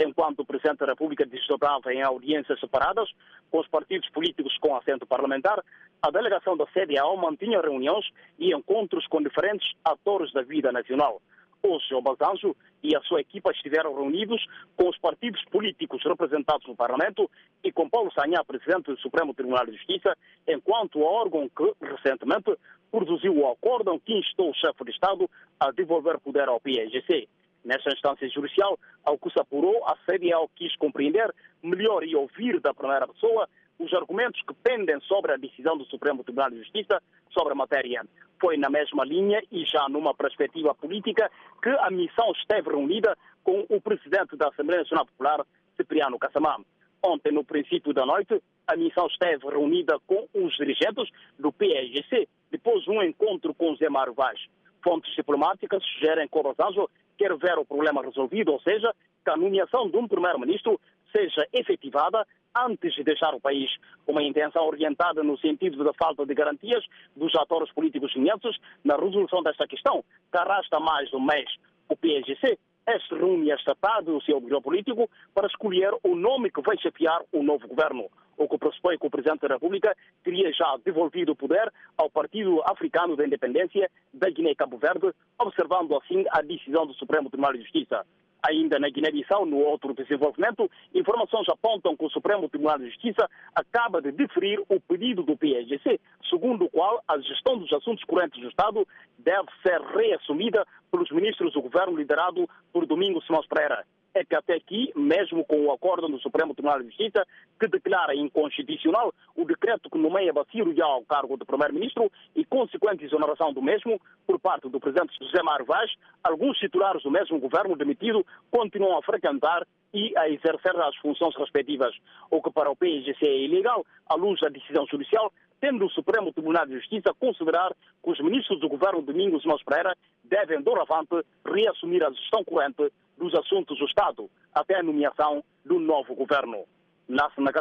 enquanto o Presidente da República desdobrava em audiências separadas com os partidos políticos com assento parlamentar, a delegação da CDAO mantinha reuniões e encontros com diferentes atores da vida nacional. O Basanjo e a sua equipa estiveram reunidos com os partidos políticos representados no Parlamento e com Paulo Sanhá, presidente do Supremo Tribunal de Justiça, enquanto órgão que, recentemente, produziu o acórdão que instou o chefe de Estado a devolver poder ao PSGC. Nesta instância judicial, ao que se apurou, a CDAO quis compreender melhor e ouvir da primeira pessoa os argumentos que pendem sobre a decisão do Supremo Tribunal de Justiça sobre a matéria. Foi na mesma linha e já numa perspectiva política que a missão esteve reunida com o presidente da Assembleia Nacional Popular, Cipriano Cassamã. Ontem, no princípio da noite, a missão esteve reunida com os dirigentes do PSGC, depois de um encontro com Zé Mário Vaz. Fontes diplomáticas sugerem que o Rosanjo quer ver o problema resolvido, ou seja, que a nomeação de um primeiro-ministro seja efetivada antes de deixar o país. Uma intenção orientada no sentido da falta de garantias dos atores políticos chineses na resolução desta questão, que arrasta mais de um mês. O PSGC este reúne esta tarde o seu grupo político para escolher o nome que vai chefiar o novo governo. O que pressupõe que o Presidente da República teria já devolvido o poder ao Partido Africano da Independência da Guiné-Cabo Verde, observando assim a decisão do Supremo Tribunal de Justiça. Ainda na Guiné-Bissau, no outro desenvolvimento, informações apontam que o Supremo Tribunal de Justiça acaba de deferir o pedido do PSGC, segundo o qual a gestão dos assuntos correntes do Estado deve ser reassumida pelos ministros do governo liderado por Domingos Simões Pereira é que até aqui, mesmo com o acordo do Supremo Tribunal de Justiça, que declara inconstitucional o decreto que nomeia Baciro já ao cargo de Primeiro-Ministro e consequente exoneração do mesmo por parte do Presidente José Mário Vaz, alguns titulares do mesmo governo demitido continuam a frequentar e a exercer as funções respectivas, o que para o PSGC é ilegal, à luz da decisão judicial, tendo o Supremo Tribunal de Justiça considerar que os ministros do governo Domingos Mons Pereira devem, doravante, reassumir a gestão corrente dos assuntos do Estado até a nomeação do novo governo. Nasce na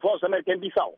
Voz América em Bissau.